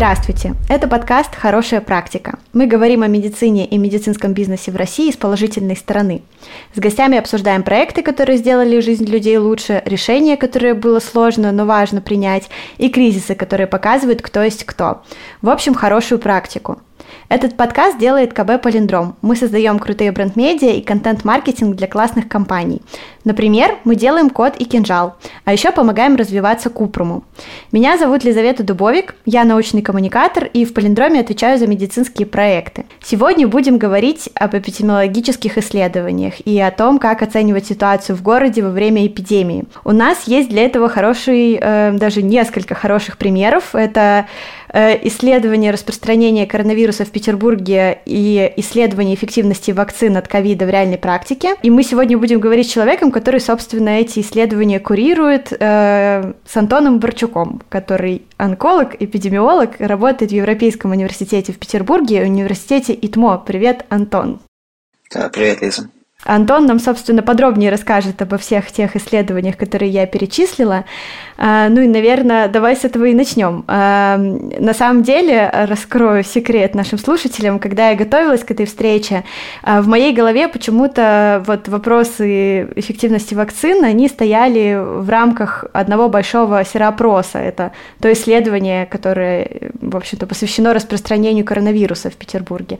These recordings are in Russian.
Здравствуйте! Это подкаст «Хорошая практика». Мы говорим о медицине и медицинском бизнесе в России с положительной стороны. С гостями обсуждаем проекты, которые сделали жизнь людей лучше, решения, которые было сложно, но важно принять, и кризисы, которые показывают, кто есть кто. В общем, хорошую практику – этот подкаст делает КБ Полиндром. Мы создаем крутые бренд-медиа и контент-маркетинг для классных компаний. Например, мы делаем код и кинжал, а еще помогаем развиваться Купруму. Меня зовут Лизавета Дубовик, я научный коммуникатор и в Полиндроме отвечаю за медицинские проекты. Сегодня будем говорить об эпидемиологических исследованиях и о том, как оценивать ситуацию в городе во время эпидемии. У нас есть для этого хороший, э, даже несколько хороших примеров. Это исследование распространения коронавируса в Петербурге и исследование эффективности вакцин от ковида в реальной практике. И мы сегодня будем говорить с человеком, который, собственно, эти исследования курирует, э, с Антоном Борчуком, который онколог, эпидемиолог, работает в Европейском университете в Петербурге, университете ИТМО. Привет, Антон. Да, привет, Лиза. Антон нам, собственно, подробнее расскажет обо всех тех исследованиях, которые я перечислила. А, ну и, наверное, давай с этого и начнем. А, на самом деле, раскрою секрет нашим слушателям, когда я готовилась к этой встрече, а, в моей голове почему-то вот вопросы эффективности вакцин, они стояли в рамках одного большого сероопроса. Это то исследование, которое, в общем-то, посвящено распространению коронавируса в Петербурге.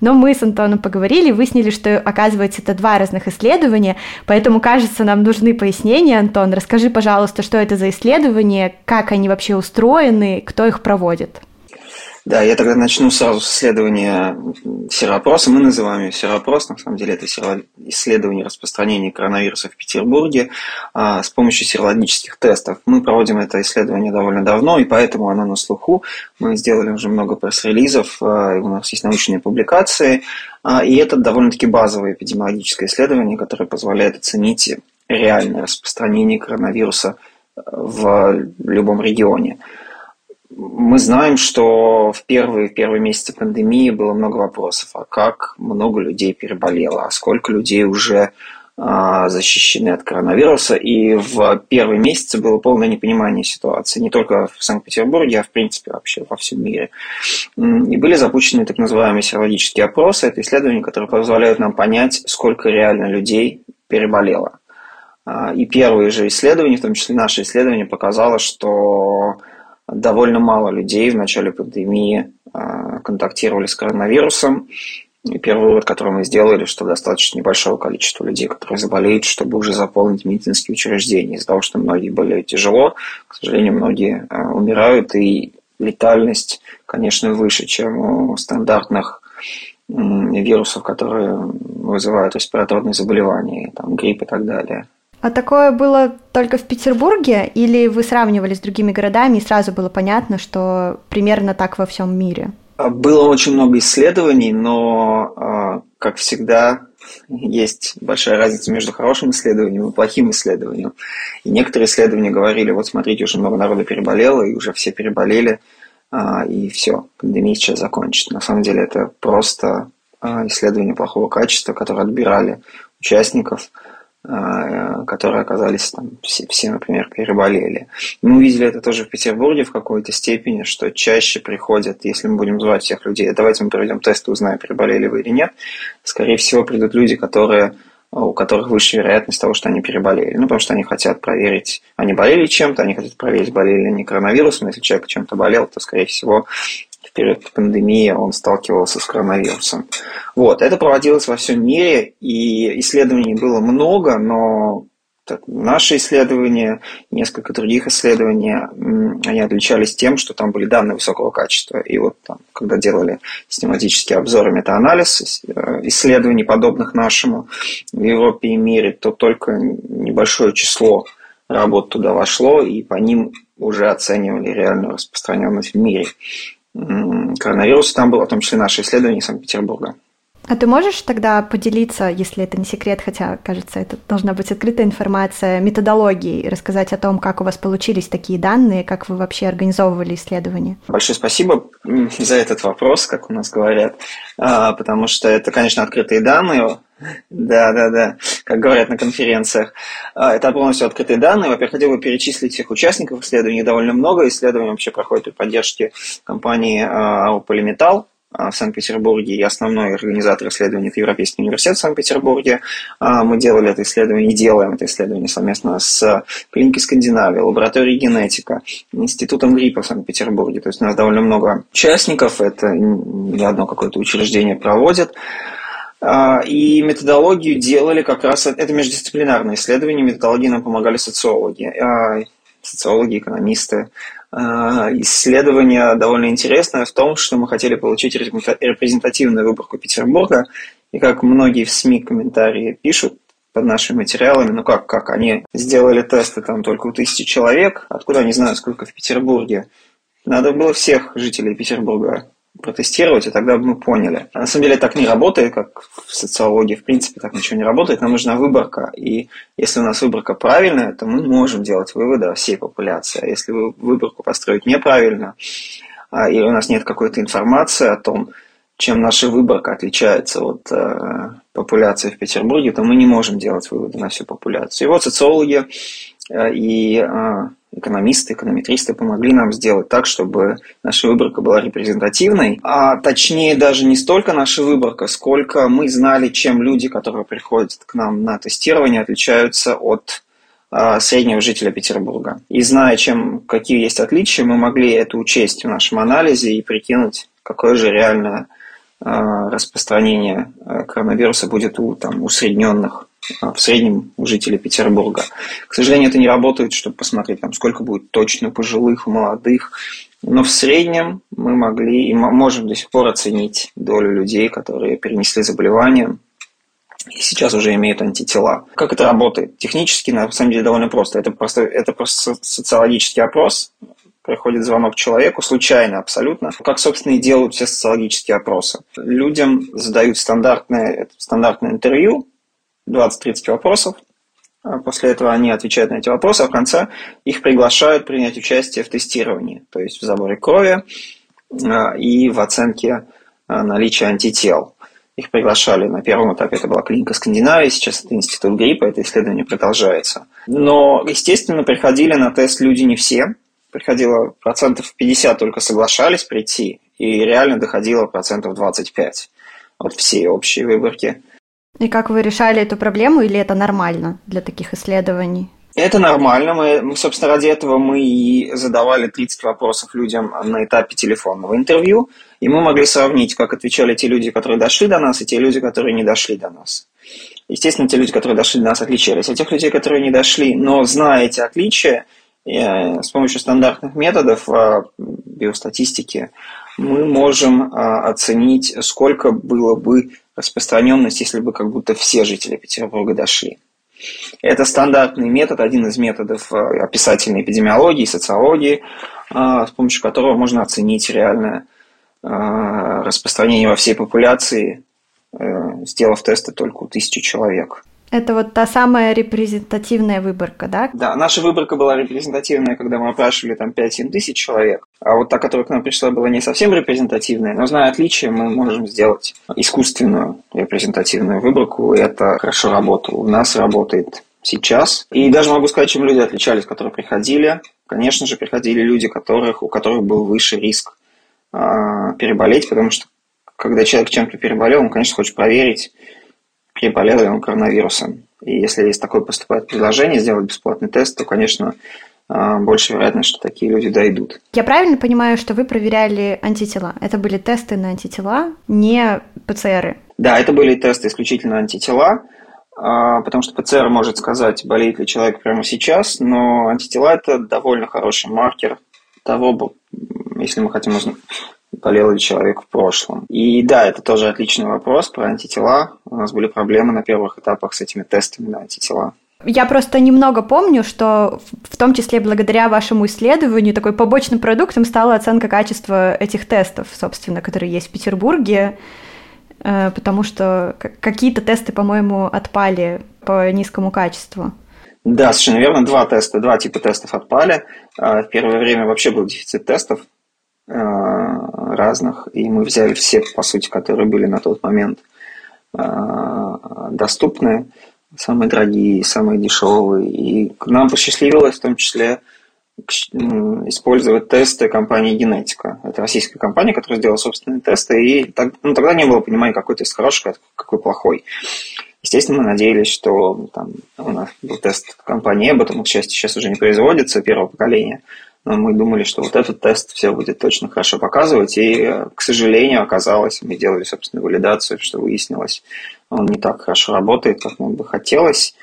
Но мы с Антоном поговорили, выяснили, что, оказывается, это два разных исследования, поэтому, кажется, нам нужны пояснения. Антон, расскажи, пожалуйста, что это за исследования, как они вообще устроены, кто их проводит? Да, я тогда начну сразу с исследования сероопроса. Мы называем ее серопрос. На самом деле это исследование распространения коронавируса в Петербурге а, с помощью серологических тестов. Мы проводим это исследование довольно давно, и поэтому оно на слуху. Мы сделали уже много пресс-релизов, а, у нас есть научные публикации. А, и это довольно-таки базовое эпидемиологическое исследование, которое позволяет оценить реальное распространение коронавируса в любом регионе. Мы знаем, что в первые, в первые месяцы пандемии было много вопросов, а как много людей переболело, а сколько людей уже а, защищены от коронавируса. И в первые месяцы было полное непонимание ситуации, не только в Санкт-Петербурге, а в принципе вообще во всем мире. И были запущены так называемые серологические опросы. Это исследования, которые позволяют нам понять, сколько реально людей переболело. А, и первые же исследования, в том числе наше исследование, показало, что довольно мало людей в начале пандемии а, контактировали с коронавирусом. И первый вывод, который мы сделали, что достаточно небольшого количества людей, которые заболеют, чтобы уже заполнить медицинские учреждения. Из-за того, что многие болеют тяжело, к сожалению, многие а, умирают, и летальность, конечно, выше, чем у стандартных вирусов, которые вызывают респираторные заболевания, там, грипп и так далее. А такое было только в Петербурге или вы сравнивали с другими городами и сразу было понятно, что примерно так во всем мире? А, было очень много исследований, но, а, как всегда, есть большая разница между хорошим исследованием и плохим исследованием. И некоторые исследования говорили, вот смотрите, уже много народу переболело, и уже все переболели, а, и все, пандемия сейчас закончится. На самом деле это просто исследование плохого качества, которые отбирали участников – которые оказались там, все, все, например, переболели. Мы увидели это тоже в Петербурге в какой-то степени, что чаще приходят, если мы будем звать всех людей, давайте мы проведем тест и узнаем, переболели вы или нет, скорее всего, придут люди, которые у которых выше вероятность того, что они переболели. Ну, потому что они хотят проверить, они болели чем-то, они хотят проверить, болели ли они коронавирусом. Если человек чем-то болел, то, скорее всего, период пандемии он сталкивался с коронавирусом. Вот, это проводилось во всем мире, и исследований было много, но наши исследования, несколько других исследований, они отличались тем, что там были данные высокого качества. И вот там, когда делали систематические обзоры, метаанализ э, исследований, подобных нашему в Европе и мире, то только небольшое число работ туда вошло, и по ним уже оценивали реальную распространенность в мире коронавируса. Там было в том числе наше исследование Санкт-Петербурга. А ты можешь тогда поделиться, если это не секрет, хотя, кажется, это должна быть открытая информация, методологией, рассказать о том, как у вас получились такие данные, как вы вообще организовывали исследования? Большое спасибо за этот вопрос, как у нас говорят, а, потому что это, конечно, открытые данные, да, да, да. как говорят на конференциях. А, это полностью открытые данные. Во-первых, хотел бы перечислить всех участников исследований. Довольно много исследований вообще проходит при поддержке компании Polymetal в Санкт-Петербурге и основной организатор исследований – это Европейский университет в Санкт-Петербурге. Мы делали это исследование и делаем это исследование совместно с клиникой Скандинавии, лабораторией генетика, Институтом гриппа в Санкт-Петербурге. То есть у нас довольно много участников, это не одно какое-то учреждение проводит. А, и методологию делали как раз, это междисциплинарное исследование, методологии нам помогали социологи, а, социологи, экономисты. А, исследование довольно интересное в том, что мы хотели получить репрезентативную выборку Петербурга, и как многие в СМИ комментарии пишут, под нашими материалами, ну как, как, они сделали тесты там только у тысячи человек, откуда они знают, сколько в Петербурге. Надо было всех жителей Петербурга протестировать, и тогда бы мы поняли. А на самом деле так не работает, как в социологии, в принципе, так ничего не работает. Нам нужна выборка. И если у нас выборка правильная, то мы можем делать выводы о всей популяции. А если вы выборку построить неправильно, а, и у нас нет какой-то информации о том, чем наша выборка отличается от э, популяции в Петербурге, то мы не можем делать выводы на всю популяцию. И вот социологи э, и э, экономисты, эконометристы помогли нам сделать так, чтобы наша выборка была репрезентативной. А точнее даже не столько наша выборка, сколько мы знали, чем люди, которые приходят к нам на тестирование, отличаются от а, среднего жителя Петербурга. И зная, чем, какие есть отличия, мы могли это учесть в нашем анализе и прикинуть, какое же реальное а, распространение а, коронавируса будет у там, усредненных в среднем у жителей Петербурга. К сожалению, это не работает, чтобы посмотреть, там, сколько будет точно пожилых, молодых. Но в среднем мы могли и можем до сих пор оценить долю людей, которые перенесли заболевание и сейчас уже имеют антитела. Как это работает? Технически, на самом деле, довольно просто. Это просто, это просто социологический опрос. Приходит звонок человеку, случайно абсолютно, как, собственно, и делают все социологические опросы. Людям задают стандартное, стандартное интервью, 20-30 вопросов. А после этого они отвечают на эти вопросы, а в конце их приглашают принять участие в тестировании, то есть в заборе крови а, и в оценке а, наличия антител. Их приглашали на первом этапе, это была клиника Скандинавии, сейчас это институт гриппа, это исследование продолжается. Но, естественно, приходили на тест люди не все, приходило процентов 50 только соглашались прийти, и реально доходило процентов 25 от всей общей выборки. И как вы решали эту проблему, или это нормально для таких исследований? Это нормально. Мы, собственно, ради этого мы и задавали 30 вопросов людям на этапе телефонного интервью, и мы могли сравнить, как отвечали те люди, которые дошли до нас, и те люди, которые не дошли до нас. Естественно, те люди, которые дошли до нас, отличались от тех людей, которые не дошли, но зная эти отличия, э, с помощью стандартных методов э, биостатистики мы можем э, оценить, сколько было бы распространенность, если бы как будто все жители Петербурга дошли. Это стандартный метод, один из методов э, описательной эпидемиологии, социологии, э, с помощью которого можно оценить реальное э, распространение во всей популяции, сделав тесты только у тысячи человек. Это вот та самая репрезентативная выборка, да? Да, наша выборка была репрезентативная, когда мы опрашивали там 5-7 тысяч человек. А вот та, которая к нам пришла, была не совсем репрезентативная, но зная отличия, мы можем сделать искусственную репрезентативную выборку, и это хорошо работало. У нас работает сейчас. И даже могу сказать, чем люди отличались, которые приходили. Конечно же, приходили люди, которых, у которых был выше риск э, переболеть, потому что когда человек чем-то переболел, он, конечно, хочет проверить, переболел ли он коронавирусом. И если есть такое поступает предложение сделать бесплатный тест, то, конечно, а, больше вероятность, что такие люди дойдут. Я правильно понимаю, что вы проверяли антитела? Это были тесты на антитела, не ПЦРы? Да, это были тесты исключительно антитела, а, потому что ПЦР может сказать, болеет ли человек прямо сейчас, но антитела – это довольно хороший маркер того, если мы хотим болел ли человек в прошлом. И да, это тоже отличный вопрос про антитела. У нас были проблемы на первых этапах с этими тестами на антитела. Я просто немного помню, что в том числе благодаря вашему исследованию такой побочным продуктом стала оценка качества этих тестов, собственно, которые есть в Петербурге, э, потому что какие-то тесты, по-моему, отпали по низкому качеству. Да, совершенно верно. Два теста, два типа тестов отпали. Э, в первое время вообще был дефицит тестов разных, и мы взяли все, по сути, которые были на тот момент доступны. самые дорогие, самые дешевые. И нам посчастливилось в том числе использовать тесты компании Генетика. Это российская компания, которая сделала собственные тесты, и так, ну, тогда не было понимания, какой тест хороший, какой плохой. Естественно, мы надеялись, что там, у нас был тест компании он, к счастью, сейчас уже не производится, первого поколения, мы думали, что вот этот тест все будет точно хорошо показывать, и, к сожалению, оказалось, мы делали собственную валидацию, что выяснилось, он не так хорошо работает, как нам бы хотелось,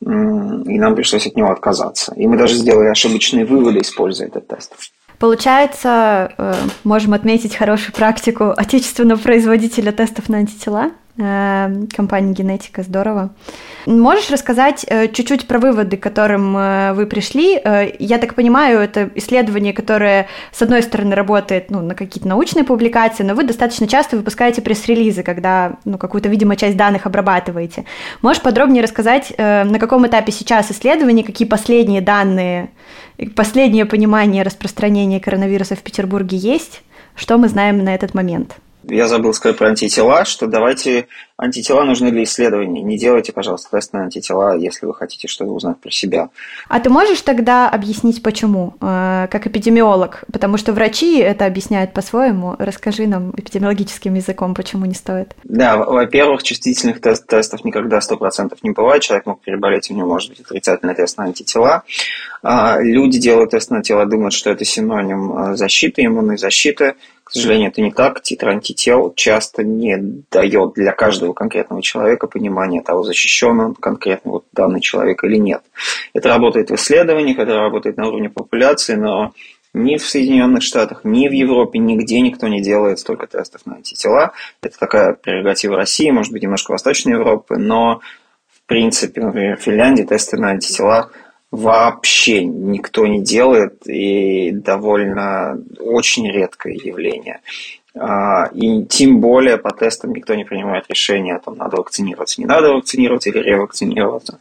и нам пришлось от него отказаться. И мы даже сделали ошибочные выводы, используя этот тест. Получается, э, можем отметить хорошую практику отечественного производителя тестов на антитела? Эм, компании Генетика, здорово. Можешь рассказать э, чуть-чуть про выводы, к которым э, вы пришли? Э, я так понимаю, это исследование, которое, с одной стороны, работает ну, на какие-то научные публикации, но вы достаточно часто выпускаете пресс-релизы, когда ну, какую-то, видимо, часть данных обрабатываете. Можешь подробнее рассказать, на каком этапе сейчас исследования, какие последние данные, последнее понимание распространения коронавируса в Петербурге есть? Что мы знаем на этот момент? Я забыл сказать про антитела, что давайте антитела нужны для исследований. Не делайте, пожалуйста, тест на антитела, если вы хотите что-то узнать про себя. А ты можешь тогда объяснить, почему, э, как эпидемиолог? Потому что врачи это объясняют по-своему. Расскажи нам эпидемиологическим языком, почему не стоит. Да, во-первых, чувствительных тест тестов никогда 100% не бывает. Человек мог переболеть, у него может быть отрицательный тест на антитела. А, люди делают тест на антитела, думают, что это синоним э, защиты, иммунной защиты. К сожалению, это не так. Титр антител часто не дает для каждого конкретного человека понимания того, защищен он конкретно вот данный человек или нет. Это работает в исследованиях, это работает на уровне популяции, но ни в Соединенных Штатах, ни в Европе, нигде никто не делает столько тестов на антитела. Это такая прерогатива России, может быть, немножко Восточной Европы, но в принципе, например, в Финляндии тесты на антитела вообще никто не делает и довольно очень редкое явление. А, и тем более по тестам никто не принимает решение о том, надо вакцинироваться, не надо вакцинироваться или ревакцинироваться.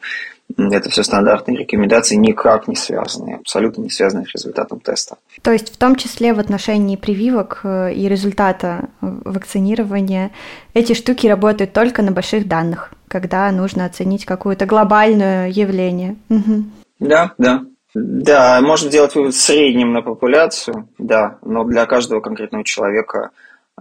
Это все стандартные рекомендации, никак не связанные, абсолютно не связанные с результатом теста. То есть в том числе в отношении прививок э, и результата вакцинирования эти штуки работают только на больших данных, когда нужно оценить какое-то глобальное явление. Угу. Да, да. Да, можно делать вывод в среднем на популяцию, да, но для каждого конкретного человека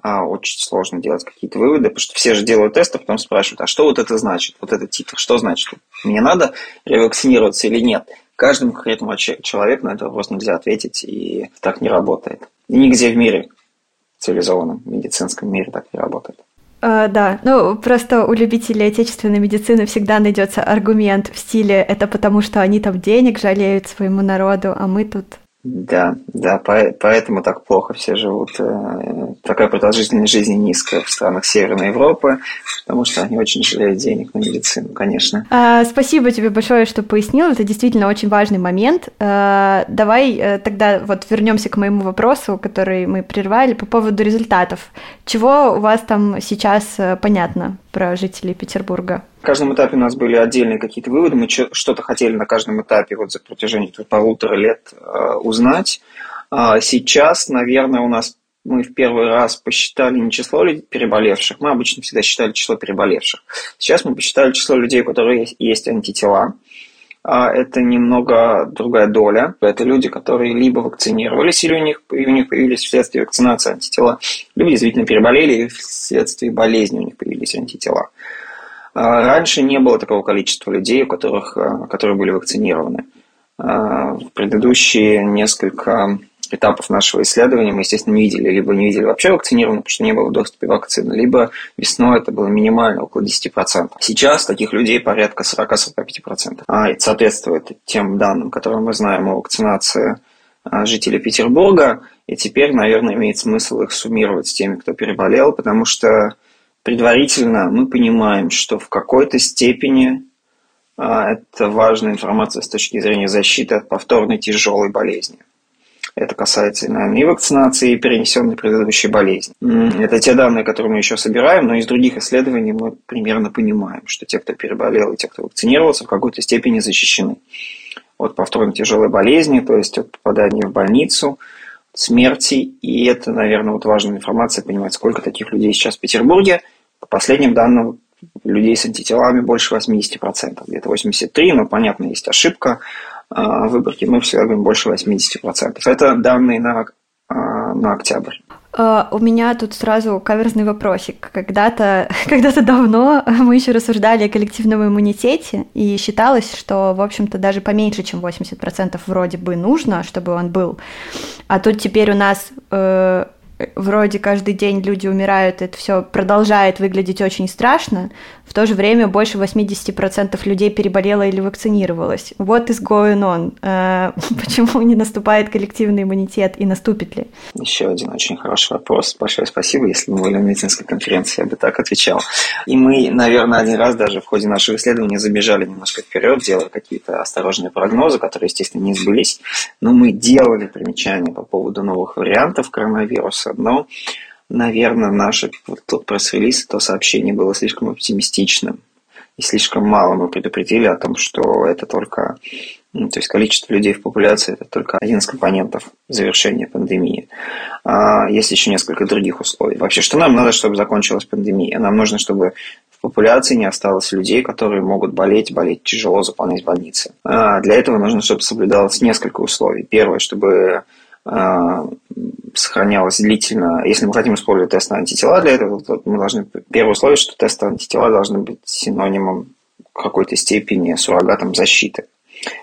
а, очень сложно делать какие-то выводы, потому что все же делают тесты, потом спрашивают, а что вот это значит, вот этот титр, что значит? Мне надо ревакцинироваться или нет? Каждому конкретному человеку на этот вопрос нельзя ответить, и так не работает. И нигде в мире, цивилизованном медицинском мире так не работает. Uh, да, ну просто у любителей отечественной медицины всегда найдется аргумент в стиле это потому, что они там денег жалеют своему народу, а мы тут да, да, поэтому так плохо все живут. Э, такая продолжительность жизни низкая в странах Северной Европы, потому что они очень жалеют денег на медицину, конечно. А, спасибо тебе большое, что пояснил. Это действительно очень важный момент. А, давай э, тогда вот вернемся к моему вопросу, который мы прервали по поводу результатов. Чего у вас там сейчас э, понятно про жителей Петербурга? На каждом этапе у нас были отдельные какие-то выводы, мы что-то хотели на каждом этапе вот за протяжении полутора лет э, узнать. А сейчас, наверное, у нас мы в первый раз посчитали не число людей переболевших, мы обычно всегда считали число переболевших. Сейчас мы посчитали число людей, у которых есть, есть антитела. А это немного другая доля. Это люди, которые либо вакцинировались, или у них, у них появились вследствие вакцинации антитела, либо действительно переболели, и вследствие болезни у них появились антитела. А, раньше не было такого количества людей, у которых, а, которые были вакцинированы. А, в предыдущие несколько этапов нашего исследования мы, естественно, не видели, либо не видели вообще вакцинированных, потому что не было доступа вакцины, либо весной это было минимально, около 10%. Сейчас таких людей порядка 40-45%. А это соответствует тем данным, которые мы знаем о вакцинации жителей Петербурга, и теперь, наверное, имеет смысл их суммировать с теми, кто переболел, потому что предварительно мы понимаем, что в какой-то степени а, это важная информация с точки зрения защиты от повторной тяжелой болезни. Это касается, наверное, и вакцинации, и перенесенной предыдущей болезни. Это те данные, которые мы еще собираем, но из других исследований мы примерно понимаем, что те, кто переболел, и те, кто вакцинировался, в какой-то степени защищены от повторной тяжелой болезни, то есть от попадания в больницу, смерти. И это, наверное, вот важная информация, понимать, сколько таких людей сейчас в Петербурге – по последним данным, людей с антителами больше 80%, где-то 83%, но, понятно, есть ошибка в выборке, мы всегда говорим больше 80%. Это данные на, на октябрь. Uh, у меня тут сразу каверзный вопросик. Когда-то когда давно мы еще рассуждали о коллективном иммунитете, и считалось, что, в общем-то, даже поменьше, чем 80% вроде бы нужно, чтобы он был. А тут теперь у нас вроде каждый день люди умирают, это все продолжает выглядеть очень страшно, в то же время больше 80% людей переболело или вакцинировалось. What is going on? Uh, почему не наступает коллективный иммунитет и наступит ли? Еще один очень хороший вопрос. Большое спасибо. Если бы были на медицинской конференции, я бы так отвечал. И мы, наверное, один раз даже в ходе нашего исследования забежали немножко вперед, делая какие-то осторожные прогнозы, которые, естественно, не сбылись. Но мы делали примечания по поводу новых вариантов коронавируса, но наверное, наш вот тот пресс-релиз, то сообщение было слишком оптимистичным. И слишком мало мы предупредили о том, что это только, ну, то есть количество людей в популяции это только один из компонентов завершения пандемии. А есть еще несколько других условий. Вообще, что нам надо, чтобы закончилась пандемия? Нам нужно, чтобы в популяции не осталось людей, которые могут болеть, болеть тяжело, заполнять больницы. А для этого нужно, чтобы соблюдалось несколько условий. Первое, чтобы а, сохранялось длительно. Если мы хотим использовать тест на антитела для этого, то мы должны... Первое условие, что тест на антитела должны быть синонимом какой-то степени суррогатом защиты.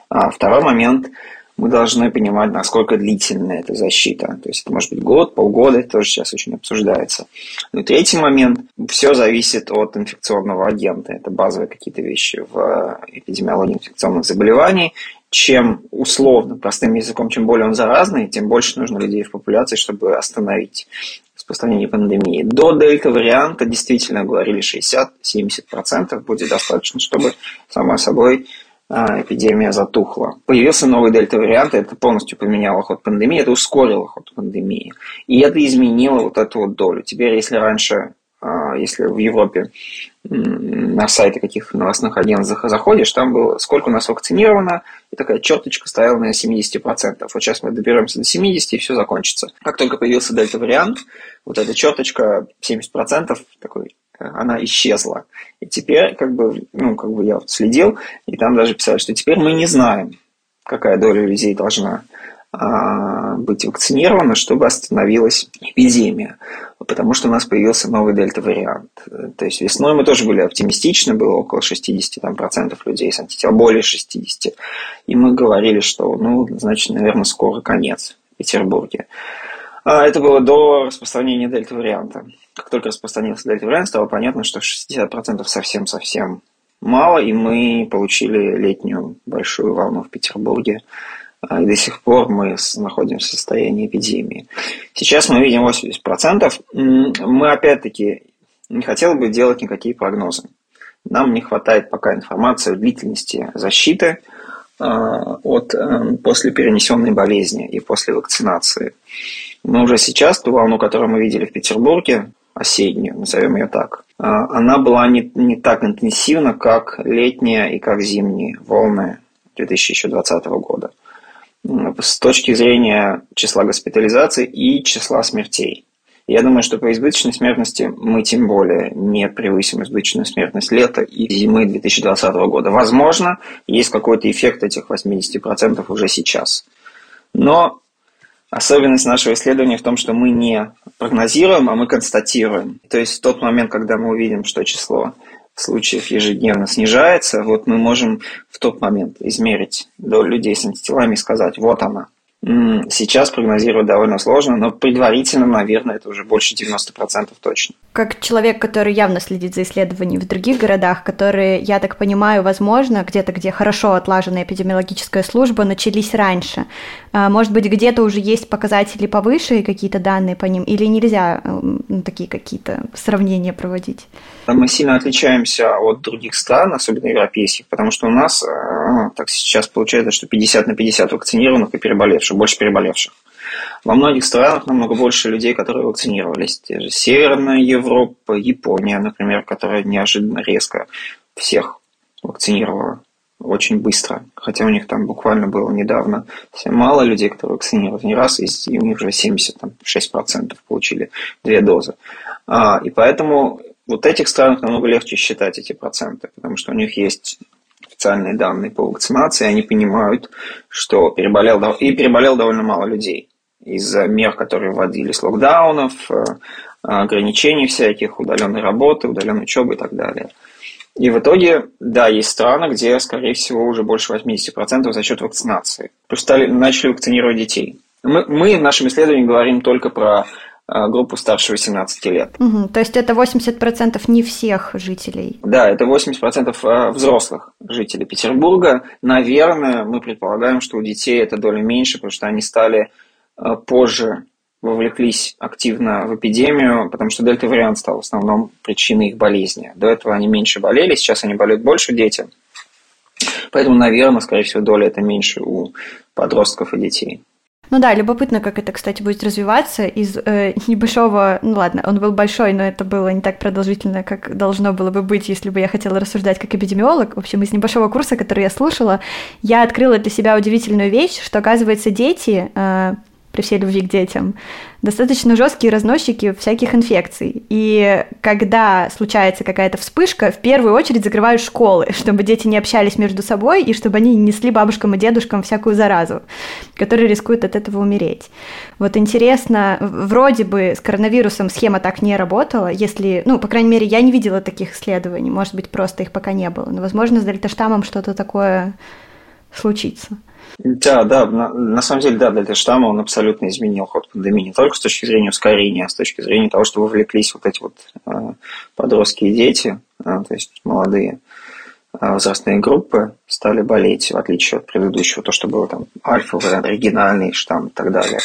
А второй момент – мы должны понимать, насколько длительная эта защита. То есть это может быть год, полгода, это тоже сейчас очень обсуждается. Ну и третий момент, все зависит от инфекционного агента. Это базовые какие-то вещи в эпидемиологии инфекционных заболеваний чем условно, простым языком, чем более он заразный, тем больше нужно людей в популяции, чтобы остановить распространение пандемии. До дельта-варианта действительно говорили 60-70% будет достаточно, чтобы, само собой, а, эпидемия затухла. Появился новый дельта-вариант, это полностью поменяло ход пандемии, это ускорило ход пандемии. И это изменило вот эту вот долю. Теперь, если раньше а, если в Европе на сайты каких-то новостных агентств заходишь, там было сколько у нас вакцинировано, и такая черточка стояла на 70%. Вот сейчас мы доберемся до 70%, и все закончится. Как только появился дельта-вариант, вот эта черточка 70% такой, э, она исчезла. И теперь, как бы, ну, как бы я следил, и там даже писали, что теперь мы не знаем, какая доля людей должна быть вакцинирована, чтобы остановилась эпидемия, потому что у нас появился новый дельта-вариант. То есть весной мы тоже были оптимистичны, было около 60 там, процентов людей с антител, более 60. И мы говорили, что, ну, значит, наверное, скоро конец в Петербурге. А это было до распространения дельта-варианта. Как только распространился дельта-вариант, стало понятно, что 60% совсем-совсем мало, и мы получили летнюю большую волну в Петербурге а, и до сих пор мы находимся в состоянии эпидемии. Сейчас мы видим 80%. Мы опять-таки не хотели бы делать никакие прогнозы. Нам не хватает пока информации о длительности защиты а, от э, после перенесенной болезни и после вакцинации. Но уже сейчас ту волну, которую мы видели в Петербурге, осеннюю, назовем ее так, а, она была не, не так интенсивна, как летняя и как зимние волны 2020 года с точки зрения числа госпитализаций и числа смертей. Я думаю, что по избыточной смертности мы тем более не превысим избыточную смертность лета и зимы 2020 года. Возможно, есть какой-то эффект этих 80% уже сейчас. Но особенность нашего исследования в том, что мы не прогнозируем, а мы констатируем. То есть в тот момент, когда мы увидим, что число случаев ежедневно снижается, вот мы можем в тот момент измерить до людей с антителами и сказать, вот она. Сейчас прогнозировать довольно сложно, но предварительно, наверное, это уже больше 90% точно как человек, который явно следит за исследованиями в других городах, которые, я так понимаю, возможно, где-то, где хорошо отлажена эпидемиологическая служба, начались раньше. А, может быть, где-то уже есть показатели повыше и какие-то данные по ним, или нельзя ну, такие какие-то сравнения проводить? Мы сильно отличаемся от других стран, особенно европейских, потому что у нас а, так сейчас получается, что 50 на 50 вакцинированных и переболевших, больше переболевших. Во многих странах намного больше людей, которые вакцинировались. Те же Северная Европа, Япония, например, которая неожиданно резко всех вакцинировала очень быстро. Хотя у них там буквально было недавно мало людей, которые вакцинировались не раз, и у них уже 76% получили две дозы. А, и поэтому Вот этих странах намного легче считать эти проценты, потому что у них есть официальные данные по вакцинации, они понимают, что переболел, и переболел довольно мало людей из-за мер, которые вводились, локдаунов, э, ограничений всяких, удаленной работы, удаленной учебы и так далее. И в итоге, да, есть страны, где, скорее всего, уже больше 80% за счет вакцинации. Просто стали, начали вакцинировать детей. Мы, мы в нашем исследовании говорим только про группу старше 18 лет. Угу, то есть это 80% не всех жителей? Да, это 80% э, взрослых жителей Петербурга. Наверное, мы предполагаем, что у детей эта доля меньше, потому что они стали э, позже вовлеклись активно в эпидемию, потому что дельта-вариант стал в основном причиной их болезни. До этого они меньше болели, сейчас они болеют больше дети. Поэтому, наверное, скорее всего, доля это меньше у подростков и детей. Ну да, любопытно, как это, кстати, будет развиваться из э, небольшого, ну ладно, он был большой, но это было не так продолжительно, как должно было бы быть, если бы я хотела рассуждать как эпидемиолог. В общем, из небольшого курса, который я слушала, я открыла для себя удивительную вещь, что, оказывается, дети э, при всей любви к детям, достаточно жесткие разносчики всяких инфекций. И когда случается какая-то вспышка, в первую очередь закрывают школы, чтобы дети не общались между собой и чтобы они не несли бабушкам и дедушкам всякую заразу, которые рискуют от этого умереть. Вот интересно, вроде бы с коронавирусом схема так не работала, если, ну, по крайней мере, я не видела таких исследований, может быть, просто их пока не было, но, возможно, с дельташтаммом что-то такое случится. Да, да, на, на самом деле, да, для штамма он абсолютно изменил ход пандемии, не только с точки зрения ускорения, а с точки зрения того, что вовлеклись вот эти вот э, подростки и дети, э, то есть молодые э, возрастные группы стали болеть, в отличие от предыдущего, то, что было там альфовый, оригинальный штамм и так далее.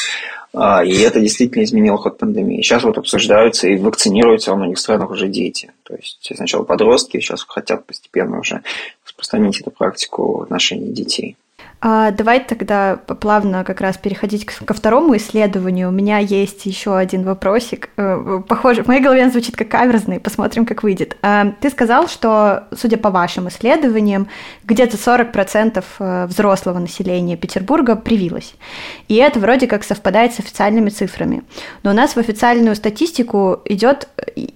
А, и это действительно изменило ход пандемии. Сейчас вот обсуждаются и вакцинируются во многих странах уже дети. То есть сначала подростки, сейчас хотят постепенно уже распространить эту практику в отношении детей. А, давай тогда плавно как раз переходить ко второму исследованию. У меня есть еще один вопросик. Э, похоже, в моей голове он звучит как каверзный. Посмотрим, как выйдет. А, ты сказал, что, судя по вашим исследованиям, где-то 40% э, взрослого населения Петербурга привилось. И это вроде как совпадает с официальными цифрами. Но у нас в официальную статистику идет,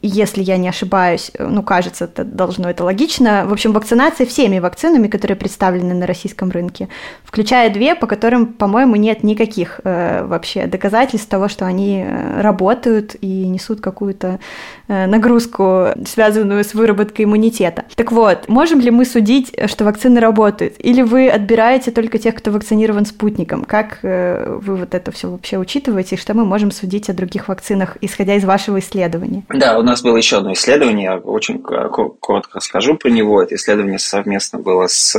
если я не ошибаюсь, э, ну, кажется, это должно это логично, в общем, вакцинация всеми вакцинами, которые представлены на российском рынке включая две, по которым, по-моему, нет никаких э, вообще доказательств того, что они э, работают и несут какую-то э, нагрузку, связанную с выработкой иммунитета. Так вот, можем ли мы судить, что вакцины работают? Или вы отбираете только тех, кто вакцинирован спутником? Как э, вы вот это все вообще учитываете, и что мы можем судить о других вакцинах, исходя из вашего исследования? Да, у нас было еще одно исследование, я очень коротко расскажу про него. Это исследование совместно было с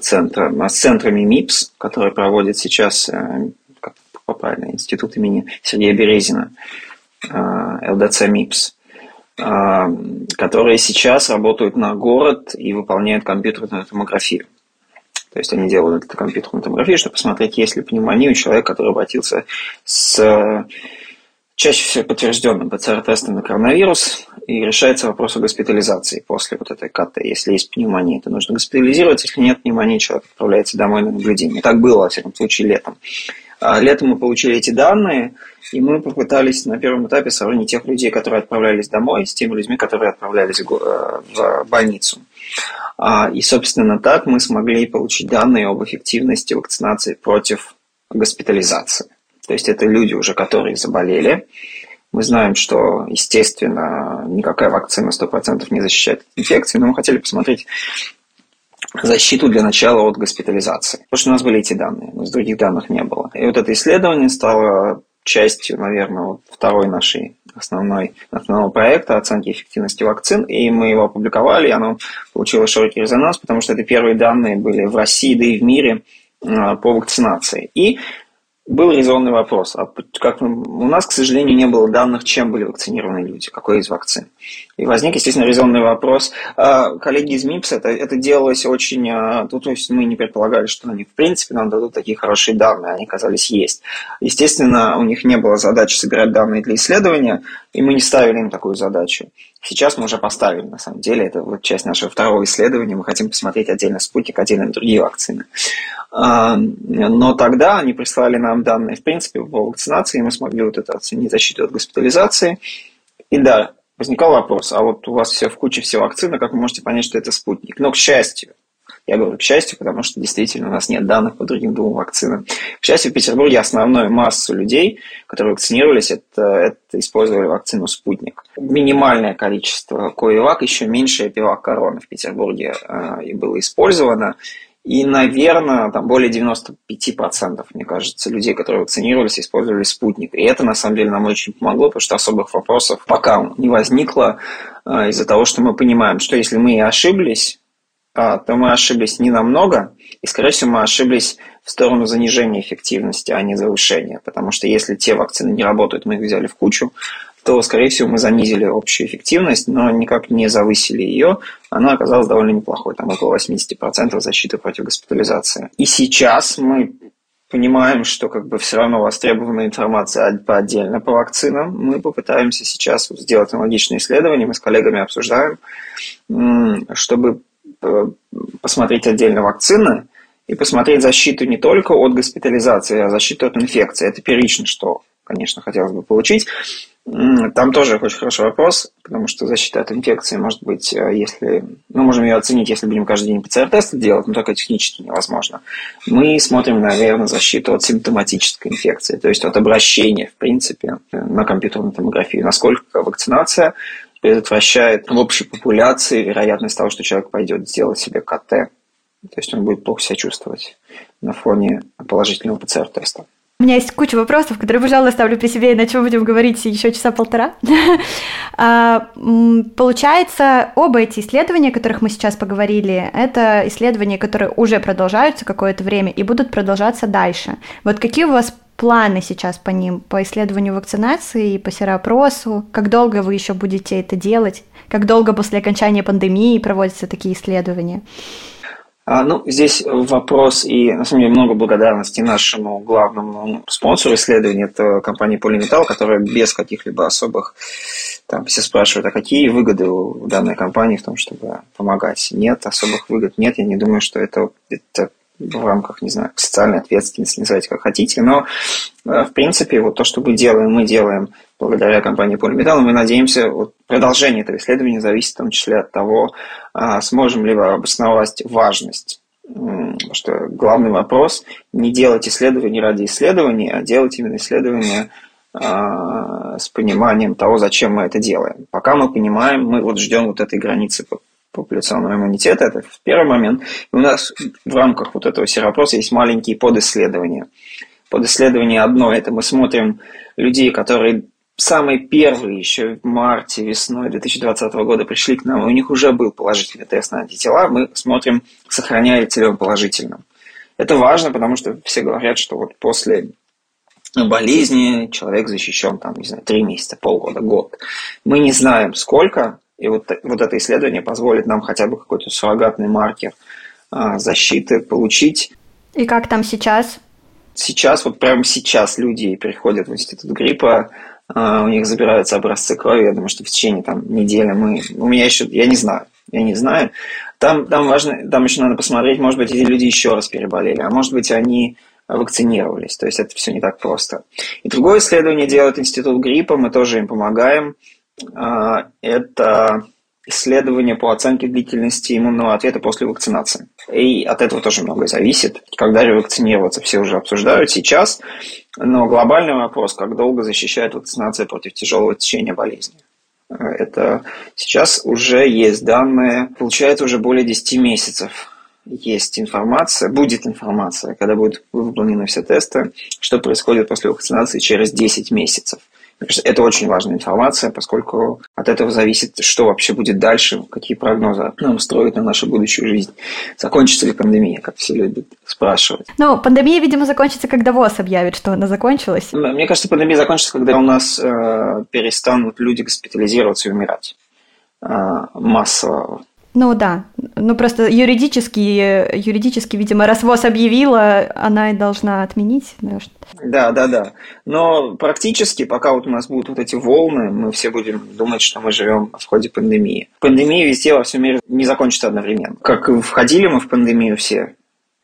центра, с центрами МИПС, которые проводит сейчас э, как правильно, институт имени Сергея Березина, э, ЛДЦ МИПС, э, которые сейчас работают на город и выполняют компьютерную томографию. То есть они делают компьютерную томографию, чтобы посмотреть, есть ли пневмония у человека, который обратился с чаще всего подтвержденным ПЦР-тестом на коронавирус, и решается вопрос о госпитализации после вот этой КТ. Если есть пневмония, то нужно госпитализировать, если нет пневмонии, человек отправляется домой на наблюдение. Так было, во всяком случае, летом. А летом мы получили эти данные, и мы попытались на первом этапе сравнить тех людей, которые отправлялись домой, с теми людьми, которые отправлялись в э, больницу. А, и, собственно, так мы смогли получить данные об эффективности вакцинации против госпитализации. То есть это люди уже, которые заболели. Мы знаем, что, естественно, никакая вакцина 100% не защищает от инфекции, но мы хотели посмотреть защиту для начала от госпитализации. Потому что у нас были эти данные, но с других данных не было. И вот это исследование стало частью, наверное, второй нашей основной, основного проекта оценки эффективности вакцин, и мы его опубликовали, и оно получило широкий резонанс, потому что это первые данные были в России, да и в мире а, по вакцинации. И был резонный вопрос. А как у нас, к сожалению, не было данных, чем были вакцинированы люди, какой из вакцин. И возник, естественно, резонный вопрос. А, коллеги из МИПС, это, это делалось очень... А, то есть мы не предполагали, что они, в принципе, нам дадут такие хорошие данные, они казались есть. Естественно, у них не было задачи собирать данные для исследования, и мы не ставили им такую задачу. Сейчас мы уже поставили, на самом деле, это вот часть нашего второго исследования, мы хотим посмотреть отдельно спутник, отдельно другие вакцины. А, но тогда они прислали нам данные, в принципе, по вакцинации, и мы смогли вот это оценить защиту от госпитализации. И да, возникал вопрос, а вот у вас все в куче, все вакцины, как вы можете понять, что это спутник? Но, к счастью, я говорю к счастью, потому что действительно у нас нет данных по другим двум вакцинам. К счастью, в Петербурге основную массу людей, которые вакцинировались, это, это использовали вакцину «Спутник». Минимальное количество Коевак, еще меньше пивак корона в Петербурге э, было использовано. И, наверное, там более 95%, мне кажется, людей, которые вакцинировались, использовали спутник. И это, на самом деле, нам очень помогло, потому что особых вопросов пока не возникло э, из-за того, что мы понимаем, что если мы и ошиблись, а, то мы ошиблись не намного, и, скорее всего, мы ошиблись в сторону занижения эффективности, а не завышения. Потому что если те вакцины не работают, мы их взяли в кучу, то, скорее всего, мы занизили общую эффективность, но никак не завысили ее. Она оказалась довольно неплохой, там около 80% защиты против госпитализации. И сейчас мы понимаем, что как бы все равно востребована информация по отдельно по вакцинам. Мы попытаемся сейчас сделать аналогичные исследования, мы с коллегами обсуждаем, чтобы Э, посмотреть отдельно вакцины и посмотреть защиту не только от госпитализации, а защиту от инфекции. Это первично, что, конечно, хотелось бы получить. Там тоже очень хороший вопрос, потому что защита от инфекции может быть, э, если... Мы можем ее оценить, если будем каждый день ПЦР-тесты делать, но только технически невозможно. Мы смотрим, наверное, защиту от симптоматической инфекции, то есть от обращения, в принципе, на компьютерную томографию. Насколько вакцинация предотвращает в общей популяции вероятность того, что человек пойдет сделать себе КТ. То есть он будет плохо себя чувствовать на фоне положительного ПЦР-теста. У меня есть куча вопросов, которые, пожалуй, оставлю при себе, иначе мы будем говорить еще часа полтора. А, получается, оба эти исследования, о которых мы сейчас поговорили, это исследования, которые уже продолжаются какое-то время и будут продолжаться дальше. Вот какие у вас планы сейчас по ним, по исследованию вакцинации по сероопросу? Как долго вы еще будете это делать? Как долго после окончания пандемии проводятся такие исследования? А, ну, здесь вопрос и, на самом деле, много благодарности нашему главному спонсору исследования, это компания Polymetal, которая без каких-либо особых, там, все спрашивают, а какие выгоды у данной компании в том, чтобы помогать? Нет, особых выгод нет, я не думаю, что это, это в рамках, не знаю, социальной ответственности, называйте как хотите, но э, в принципе вот то, что мы делаем, мы делаем благодаря компании Polymetal, мы надеемся, вот продолжение этого исследования зависит в том числе от того, а, сможем ли вы обосновать важность. Потому что главный вопрос не делать исследования ради исследования, а делать именно исследования а, с пониманием того, зачем мы это делаем. Пока мы понимаем, мы вот ждем вот этой границы популяционного иммунитета, это первый момент. И у нас в рамках вот этого серопроса есть маленькие подисследования. Подисследование одно, это мы смотрим людей, которые самые первые еще в марте, весной 2020 года пришли к нам, и у них уже был положительный тест на антитела, мы смотрим, сохраняется ли он положительным. Это важно, потому что все говорят, что вот после болезни человек защищен там, не знаю, три месяца, полгода, год. Мы не знаем, сколько, и вот, вот это исследование позволит нам хотя бы какой-то суррогатный маркер а, защиты получить. И как там сейчас? Сейчас, вот прямо сейчас люди приходят в институт гриппа, а, у них забираются образцы крови, я думаю, что в течение там, недели мы... У меня еще... Я не знаю, я не знаю. Там, там важно, там еще надо посмотреть, может быть, эти люди еще раз переболели, а может быть, они вакцинировались. То есть это все не так просто. И другое исследование делает Институт гриппа, мы тоже им помогаем. А, это исследование по оценке длительности иммунного ответа после вакцинации. И от этого тоже многое зависит. Когда ревакцинироваться, все уже обсуждают сейчас. Но глобальный вопрос, как долго защищает вакцинация против тяжелого течения болезни. Это сейчас уже есть данные, получается уже более 10 месяцев есть информация, будет информация, когда будут выполнены все тесты, что происходит после вакцинации через 10 месяцев. Это очень важная информация, поскольку от этого зависит, что вообще будет дальше, какие прогнозы нам строят на нашу будущую жизнь. Закончится ли пандемия, как все любят спрашивать. Ну, пандемия, видимо, закончится, когда ВОЗ объявит, что она закончилась. Мне кажется, пандемия закончится, когда у нас э, перестанут люди госпитализироваться и умирать э, массово. Ну да, ну просто юридически, юридически, видимо, раз ВОЗ объявила, она и должна отменить. Да, да, да. Но практически, пока вот у нас будут вот эти волны, мы все будем думать, что мы живем в ходе пандемии. Пандемия везде во всем мире не закончится одновременно. Как входили мы в пандемию все,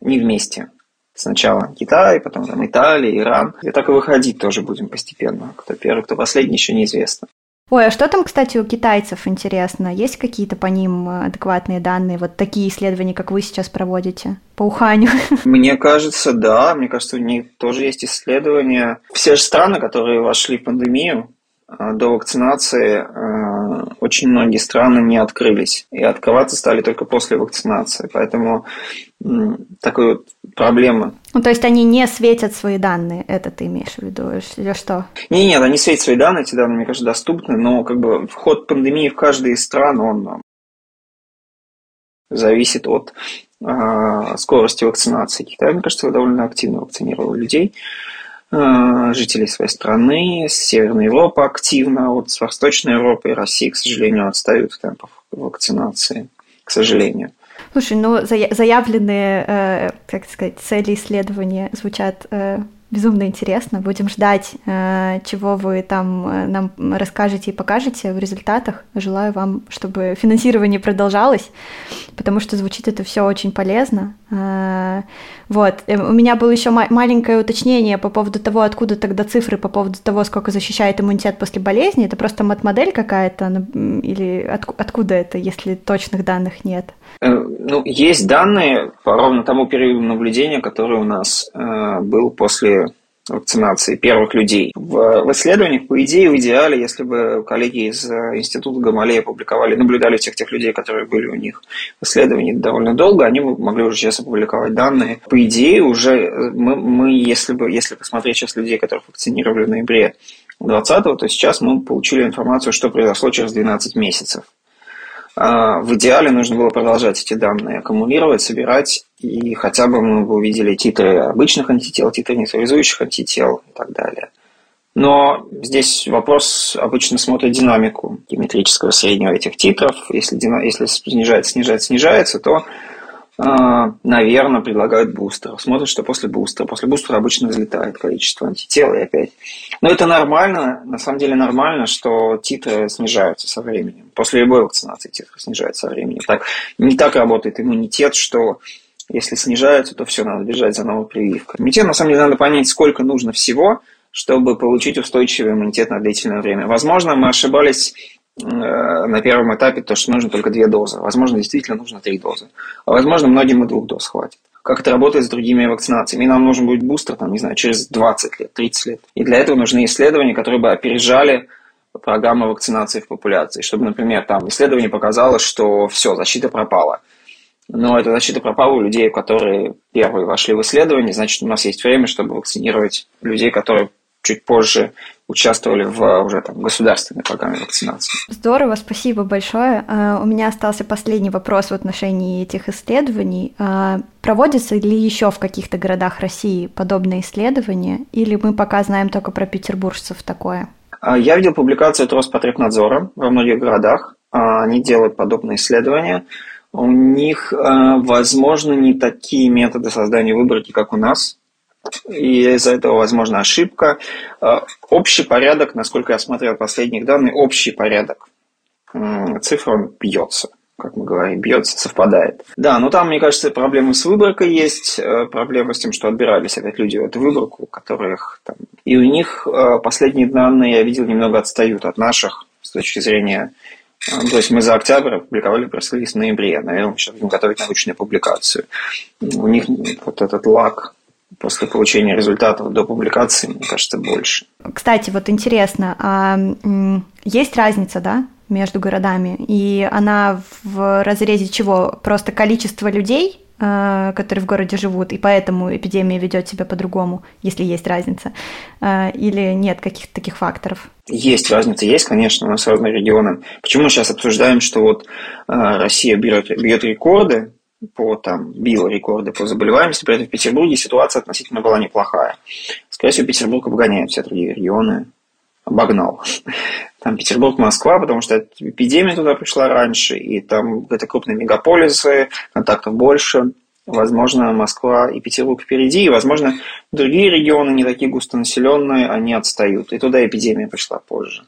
не вместе. Сначала Китай, потом там Италия, Иран. И так и выходить тоже будем постепенно. Кто первый, кто последний, еще неизвестно. Ой, а что там, кстати, у китайцев интересно? Есть какие-то по ним адекватные данные? Вот такие исследования, как вы сейчас проводите по Уханю? Мне кажется, да. Мне кажется, у них тоже есть исследования. Все же страны, которые вошли в пандемию, до вакцинации а, очень многие страны не открылись. И открываться стали только после вакцинации. Поэтому такой вот проблема. Ну, то есть они не светят свои данные, это ты имеешь в виду, или что? Не, нет, они светят свои данные, эти данные, мне кажется, доступны, но как бы вход пандемии в каждый из стран, он зависит от э, скорости вакцинации. Китай, мне кажется, довольно активно вакцинировал людей. Э, жителей своей страны, с Северной Европы активно, вот с Восточной Европы и России, к сожалению, отстают в темпах вакцинации, к сожалению. Слушай, ну заявленные, э, как сказать, цели исследования звучат э, Безумно интересно. Будем ждать, э, чего вы там э, нам расскажете и покажете в результатах. Желаю вам, чтобы финансирование продолжалось, потому что звучит это все очень полезно. Э, вот. У меня было еще маленькое уточнение по поводу того, откуда тогда цифры по поводу того, сколько защищает иммунитет после болезни. Это просто мат-модель какая-то или откуда это, если точных данных нет? Ну, есть данные по ровно тому периоду наблюдения, который у нас был после вакцинации первых людей. В, в исследованиях, по идее, в идеале, если бы коллеги из э, Института Гамалея публиковали, наблюдали всех тех людей, которые были у них в исследовании довольно долго, они могли уже сейчас опубликовать данные. По идее, уже э, мы, мы если, бы, если посмотреть сейчас людей, которых вакцинировали в ноябре 2020, то сейчас мы получили информацию, что произошло через 12 месяцев. А, в идеале нужно было продолжать эти данные аккумулировать, собирать, и хотя бы мы бы увидели титры обычных антител, титры нейтрализующих антител и так далее. Но здесь вопрос обычно смотрит динамику геометрического среднего этих титров. Если, если снижается, снижается, снижается, то а, наверное, предлагают бустер. Смотрят, что после бустера. После бустера обычно взлетает количество антител и опять. Но это нормально, на самом деле нормально, что титры снижаются со временем. После любой вакцинации титры снижаются со временем. Так, не так работает иммунитет, что если снижаются, то все, надо бежать за новой прививкой. Иммунитет, на самом деле, надо понять, сколько нужно всего, чтобы получить устойчивый иммунитет на длительное время. Возможно, мы ошибались Э, на первом этапе то, что нужно только две дозы. Возможно, действительно нужно три дозы. А возможно, многим и двух доз хватит. Как это работает с другими вакцинациями? И нам нужен будет бустер, там, не знаю, через 20 лет, 30 лет. И для этого нужны исследования, которые бы опережали программу вакцинации в популяции. Чтобы, например, там исследование показало, что все, защита пропала. Но эта защита пропала у людей, которые первые вошли в исследование, значит, у нас есть время, чтобы вакцинировать людей, которые чуть позже участвовали в уже там, государственной программе вакцинации. Здорово, спасибо большое. А, у меня остался последний вопрос в отношении этих исследований. А, проводятся ли еще в каких-то городах России подобные исследования, или мы пока знаем только про петербуржцев такое? А, я видел публикацию от Роспотребнадзора во многих городах. Они делают подобные исследования. У них, возможно, не такие методы создания выборки, как у нас и из-за этого возможна ошибка. А, общий порядок, насколько я смотрел последних данных, общий порядок цифр он бьется как мы говорим, бьется, совпадает. Да, но там, мне кажется, проблемы с выборкой есть, проблемы с тем, что отбирались опять люди в эту выборку, которых там... И у них последние данные, я видел, немного отстают от наших с точки зрения... Э, то есть мы за октябрь опубликовали пресс-релиз в ноябре, наверное, мы сейчас будем готовить научную публикацию. У них вот этот лак после получения результатов до публикации, мне кажется, больше. Кстати, вот интересно, а есть разница, да, между городами? И она в разрезе чего? Просто количество людей, которые в городе живут, и поэтому эпидемия ведет себя по-другому, если есть разница, э, или нет каких-то таких факторов? Есть разница, есть, конечно, у нас разные регионы. Почему сейчас обсуждаем, что вот э, Россия бьет, бьет рекорды по там бил рекорды по заболеваемости, при этом в Петербурге ситуация относительно была неплохая. Скорее всего, Петербург обгоняет все другие регионы, обогнал. Там Петербург, Москва, потому что эпидемия туда пришла раньше, и там это крупные мегаполисы, контактов больше. Возможно, Москва и Петербург впереди, и, возможно, другие регионы, не такие густонаселенные, они отстают. И туда эпидемия пришла позже.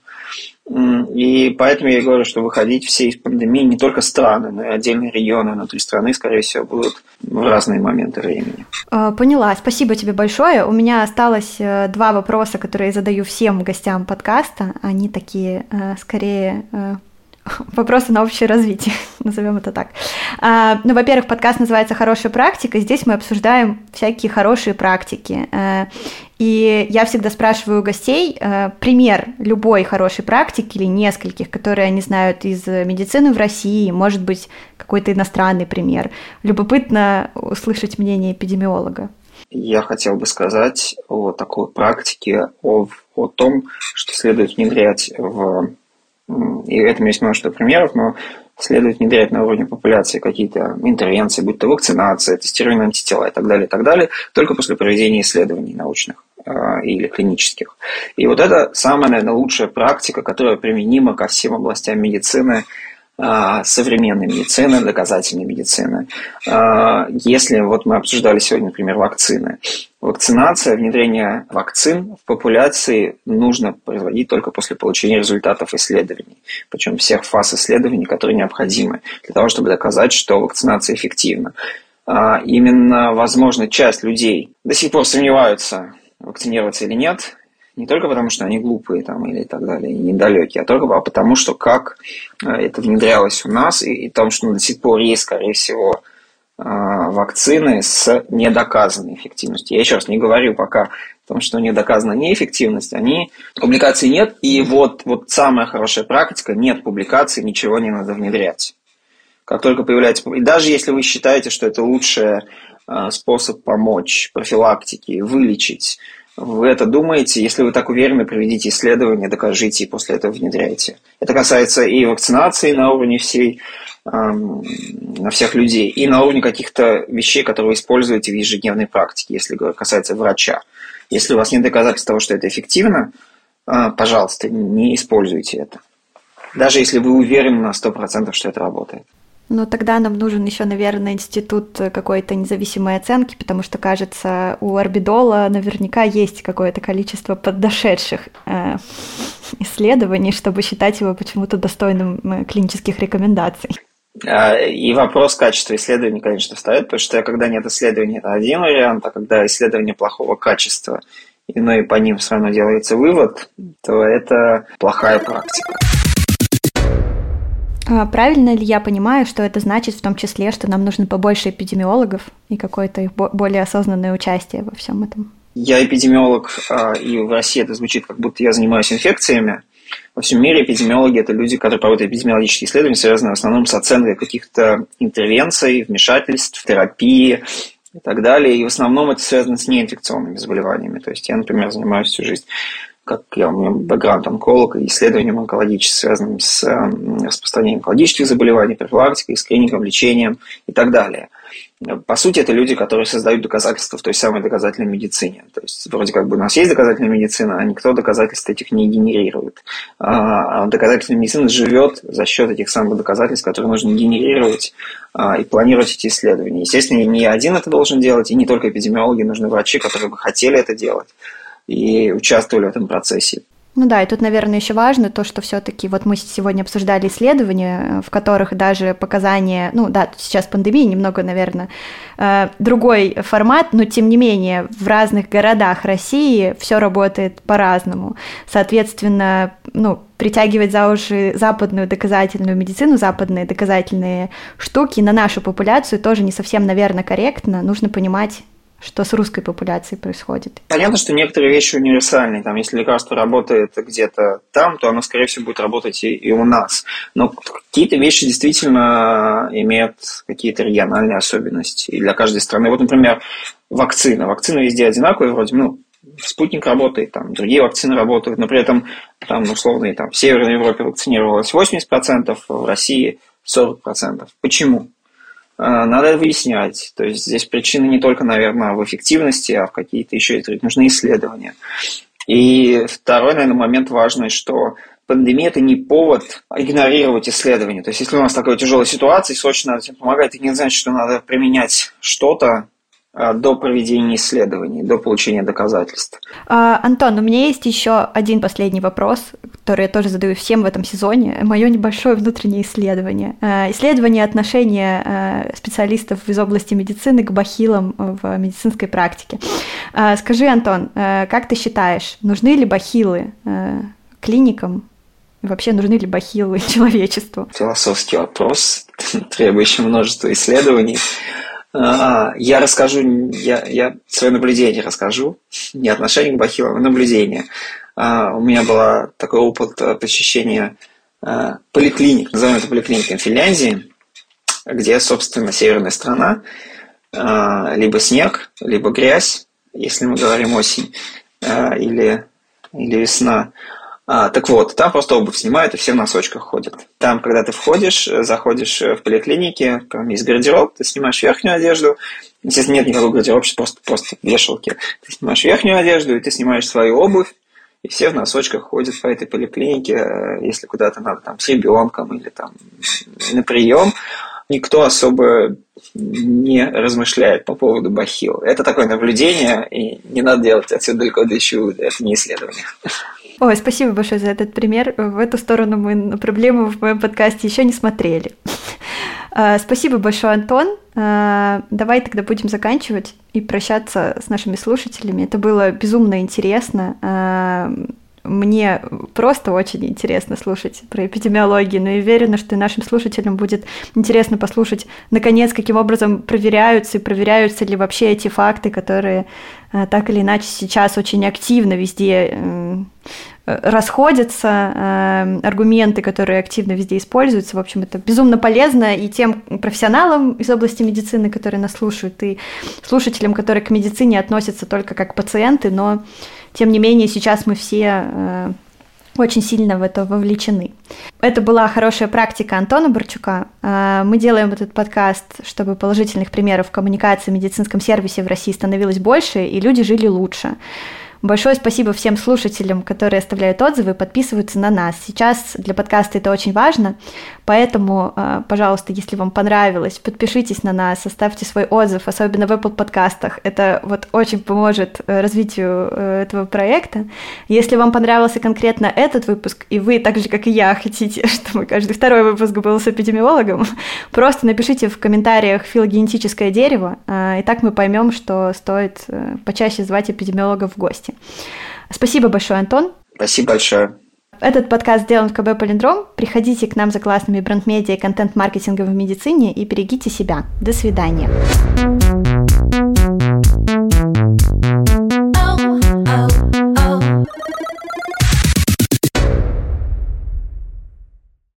И поэтому я говорю, что выходить все из пандемии не только страны, но и отдельные регионы внутри страны, скорее всего, будут в разные моменты времени. А, поняла. Спасибо тебе большое. У меня осталось э, два вопроса, которые я задаю всем гостям подкаста. Они такие, э, скорее, э, вопросы на общее развитие, назовем это так. А, ну, во-первых, подкаст называется «Хорошая практика», здесь мы обсуждаем всякие хорошие практики. А, и я всегда спрашиваю гостей а, пример любой хорошей практики или нескольких, которые они знают из медицины в России, может быть, какой-то иностранный пример. Любопытно услышать мнение эпидемиолога. Я хотел бы сказать о такой практике, о, о том, что следует внедрять в и этому есть множество примеров, но следует внедрять на уровне популяции какие-то интервенции, будь то вакцинация, тестирование антитела и так далее, и так далее, только после проведения исследований научных э, или клинических. И вот это самая, наверное, лучшая практика, которая применима ко всем областям медицины, а, современной медицины, доказательной медицины. А, если вот мы обсуждали сегодня, например, вакцины. Вакцинация, внедрение вакцин в популяции нужно производить только после получения результатов исследований. Причем всех фаз исследований, которые необходимы для того, чтобы доказать, что вакцинация эффективна. А, именно, возможно, часть людей до сих пор сомневаются, вакцинироваться или нет, не только потому, что они глупые там, или так далее, и недалекие, а только потому, что как э, это внедрялось у нас, и, и том, что до сих пор есть, скорее всего, э, вакцины с недоказанной эффективностью. Я еще раз не говорю пока о том, что не доказана неэффективность, они публикаций нет, и вот, вот самая хорошая практика, нет публикаций, ничего не надо внедрять. Как только появляется... И даже если вы считаете, что это лучший э, способ помочь профилактике, вылечить, вы это думаете, если вы так уверены, проведите исследование, докажите и после этого внедряйте. Это касается и вакцинации на уровне всей, эм, на всех людей, и на уровне каких-то вещей, которые вы используете в ежедневной практике, если касается врача. Если у вас нет доказательств того, что это эффективно, э, пожалуйста, не используйте это. Даже если вы уверены на 100%, что это работает. Ну, тогда нам нужен еще, наверное, институт какой-то независимой оценки, потому что, кажется, у орбидола наверняка есть какое-то количество подошедших э, исследований, чтобы считать его почему-то достойным э, клинических рекомендаций. А, и вопрос качества исследований, конечно, встает, потому что когда нет исследований, это один вариант, а когда исследование плохого качества, и, ну, и по ним все равно делается вывод, то это плохая практика. А правильно ли я понимаю, что это значит в том числе, что нам нужно побольше эпидемиологов и какое-то их более осознанное участие во всем этом? Я эпидемиолог, а, и в России это звучит, как будто я занимаюсь инфекциями. Во всем мире эпидемиологи – это люди, которые проводят эпидемиологические исследования, связанные в основном с оценкой каких-то интервенций, вмешательств, терапии и так далее. И в основном это связано с неинфекционными заболеваниями. То есть я, например, занимаюсь всю жизнь как я, у меня бэкграунд онколог исследованием онкологическим, связанным с эм, распространением онкологических заболеваний, профилактикой, скринингом, лечением и так далее. По сути, это люди, которые создают доказательства в той самой доказательной медицине. То есть, вроде как бы у нас есть доказательная медицина, а никто доказательств этих не генерирует. А, а доказательная медицина живет за счет этих самых доказательств, которые нужно генерировать а, и планировать эти исследования. Естественно, не один это должен делать, и не только эпидемиологи, нужны врачи, которые бы хотели это делать и участвовали в этом процессе. Ну да, и тут, наверное, еще важно то, что все-таки вот мы сегодня обсуждали исследования, в которых даже показания, ну да, сейчас пандемия, немного, наверное, э, другой формат, но тем не менее в разных городах России все работает по-разному. Соответственно, ну, притягивать за уши западную доказательную медицину, западные доказательные штуки на нашу популяцию тоже не совсем, наверное, корректно. Нужно понимать что с русской популяцией происходит? Понятно, что некоторые вещи универсальные. Там, если лекарство работает где-то там, то оно, скорее всего, будет работать и, и у нас. Но какие-то вещи действительно имеют какие-то региональные особенности. И для каждой страны. Вот, например, вакцина. Вакцины везде одинаковые, вроде, ну, спутник работает, там, другие вакцины работают, но при этом, там, условно, там, в Северной Европе вакцинировалось 80%, в России 40%. Почему? А, надо выяснять. То есть здесь причины не только, наверное, в эффективности, а в какие-то еще нужны исследования. И второй, наверное, момент важный, что пандемия – это не повод игнорировать исследования. То есть если у нас такая тяжелая ситуация, и срочно надо всем помогать, это не значит, что надо применять что-то до проведения исследований, до получения доказательств. А, Антон, у меня есть еще один последний вопрос, который я тоже задаю всем в этом сезоне, мое небольшое внутреннее исследование. Э, исследование отношения э, специалистов из области медицины к бахилам в медицинской практике. Э, скажи, Антон, как ты считаешь, нужны ли бахилы клиникам вообще нужны ли бахилы человечеству? Философский вопрос, требующий множества исследований. А, я расскажу, я, я свое наблюдение расскажу, не отношение к бахилам, а наблюдение. А, у меня был такой опыт посещения а, поликлиник, назовем это поликлиникой в Финляндии, где, собственно, северная страна, либо снег, либо грязь, если мы говорим осень, или, или весна. А, так вот, там просто обувь снимают и все в носочках ходят. Там, когда ты входишь, э, заходишь э, в поликлинике, там есть гардероб, ты снимаешь верхнюю одежду. Естественно, нет никакого гардероба, просто, просто вешалки. Ты снимаешь верхнюю одежду, и ты снимаешь свою обувь, и все в носочках ходят по этой поликлинике, э, если куда-то надо там с ребенком или там на прием. Никто особо не размышляет по поводу бахил. Это такое наблюдение, и не надо делать отсюда далеко до это не исследование. Ой, спасибо большое за этот пример. В эту сторону мы на проблему в моем подкасте еще не смотрели. А, спасибо большое, Антон. А, давай тогда будем заканчивать и прощаться с нашими слушателями. Это было безумно интересно. А, мне просто очень интересно слушать про эпидемиологию, но я уверена, что и нашим слушателям будет интересно послушать, наконец, каким образом проверяются и проверяются ли вообще эти факты, которые так или иначе сейчас очень активно везде расходятся, э, аргументы, которые активно везде используются. В общем, это безумно полезно и тем профессионалам из области медицины, которые нас слушают, и слушателям, которые к медицине относятся только как пациенты, но тем не менее, сейчас мы все э, очень сильно в это вовлечены. Это была хорошая практика Антона Борчука. Э, мы делаем этот подкаст, чтобы положительных примеров коммуникации в медицинском сервисе в России становилось больше, и люди жили лучше. Большое спасибо всем слушателям, которые оставляют отзывы и подписываются на нас. Сейчас для подкаста это очень важно, поэтому, э, пожалуйста, если вам понравилось, подпишитесь на нас, оставьте свой отзыв, особенно в Apple подкастах. Это вот очень поможет э, развитию э, этого проекта. Если вам понравился конкретно этот выпуск, и вы, так же, как и я, хотите, чтобы каждый второй выпуск был с эпидемиологом, просто напишите в комментариях филогенетическое дерево, и так мы поймем, что стоит почаще звать эпидемиологов в гости. Спасибо большое, Антон. Спасибо большое. Этот подкаст сделан в КБ Полиндром. Приходите к нам за классными бренд-медиа и контент-маркетингом в медицине и берегите себя. До свидания.